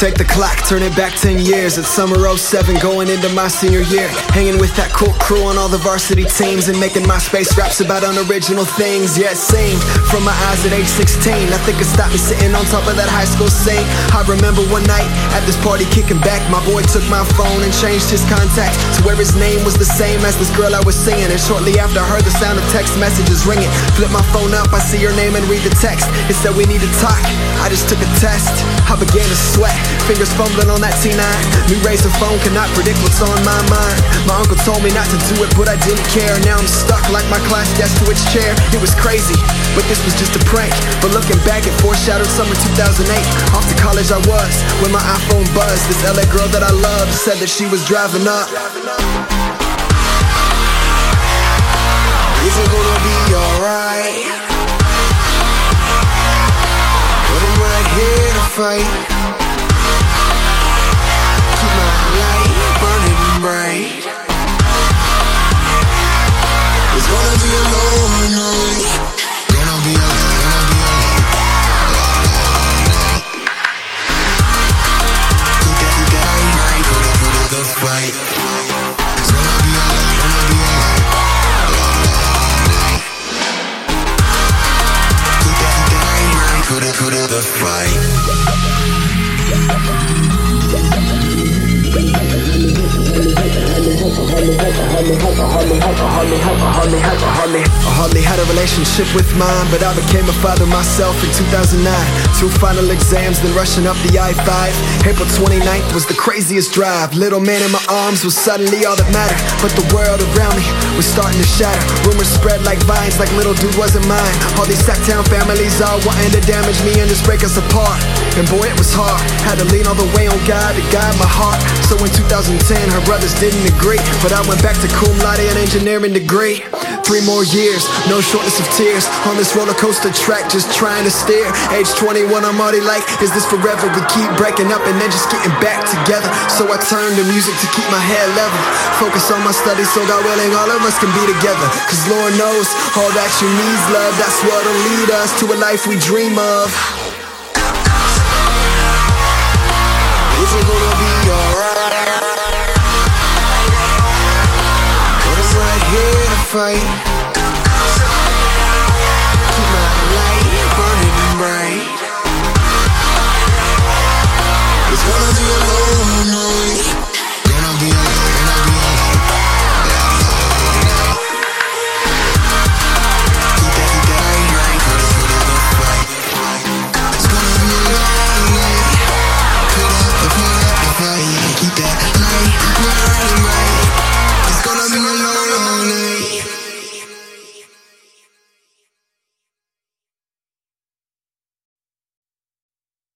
Take the clock, turn it back 10 years. It's summer 07, going into my senior year. Hanging with that cool crew on all the varsity teams and making MySpace raps about unoriginal things. Yeah, seemed from my eyes at age 16. Nothing could stop me sitting on top of that high school scene. I remember one night at this party kicking back. My boy took my phone and changed his contact to where his name was the same as this girl I was seeing. And shortly after, I heard the sound of text messages ringing. Flip my phone up, I see her name and read the text. It said we need to talk. I just took a test. I began to sweat. Fingers fumbling on that T9. Me raise the phone, cannot predict what's on my mind. My uncle told me not to do it, but I didn't care. Now I'm stuck like my class desk to its chair. It was crazy, but this was just a prank. But looking back, it foreshadowed summer 2008. Off to college I was when my iPhone buzzed. This LA girl that I loved said that she was driving up. Is it gonna be alright? But I'm right here to fight. The fight. Had a relationship with mine, but I became a father myself in 2009. Two final exams, then rushing up the I 5. April 29th was the craziest drive. Little man in my arms was suddenly all that mattered, but the world around me was starting to shatter. Rumors spread like vines, like little dude wasn't mine. All these sacktown families all wanting to damage me and just break us apart. And boy, it was hard. Had to lean all the way on God to guide my heart. So in 2010, her brothers didn't agree, but I went back to cum laude and engineering degree. Three more years, no shortness of tears On this roller coaster track, just trying to steer. Age 21, I'm already like, is this forever? We keep breaking up and then just getting back together. So I turn to music to keep my head level. Focus on my studies so God willing all of us can be together. Cause Lord knows, all that you need's love That's what'll lead us to a life we dream of fight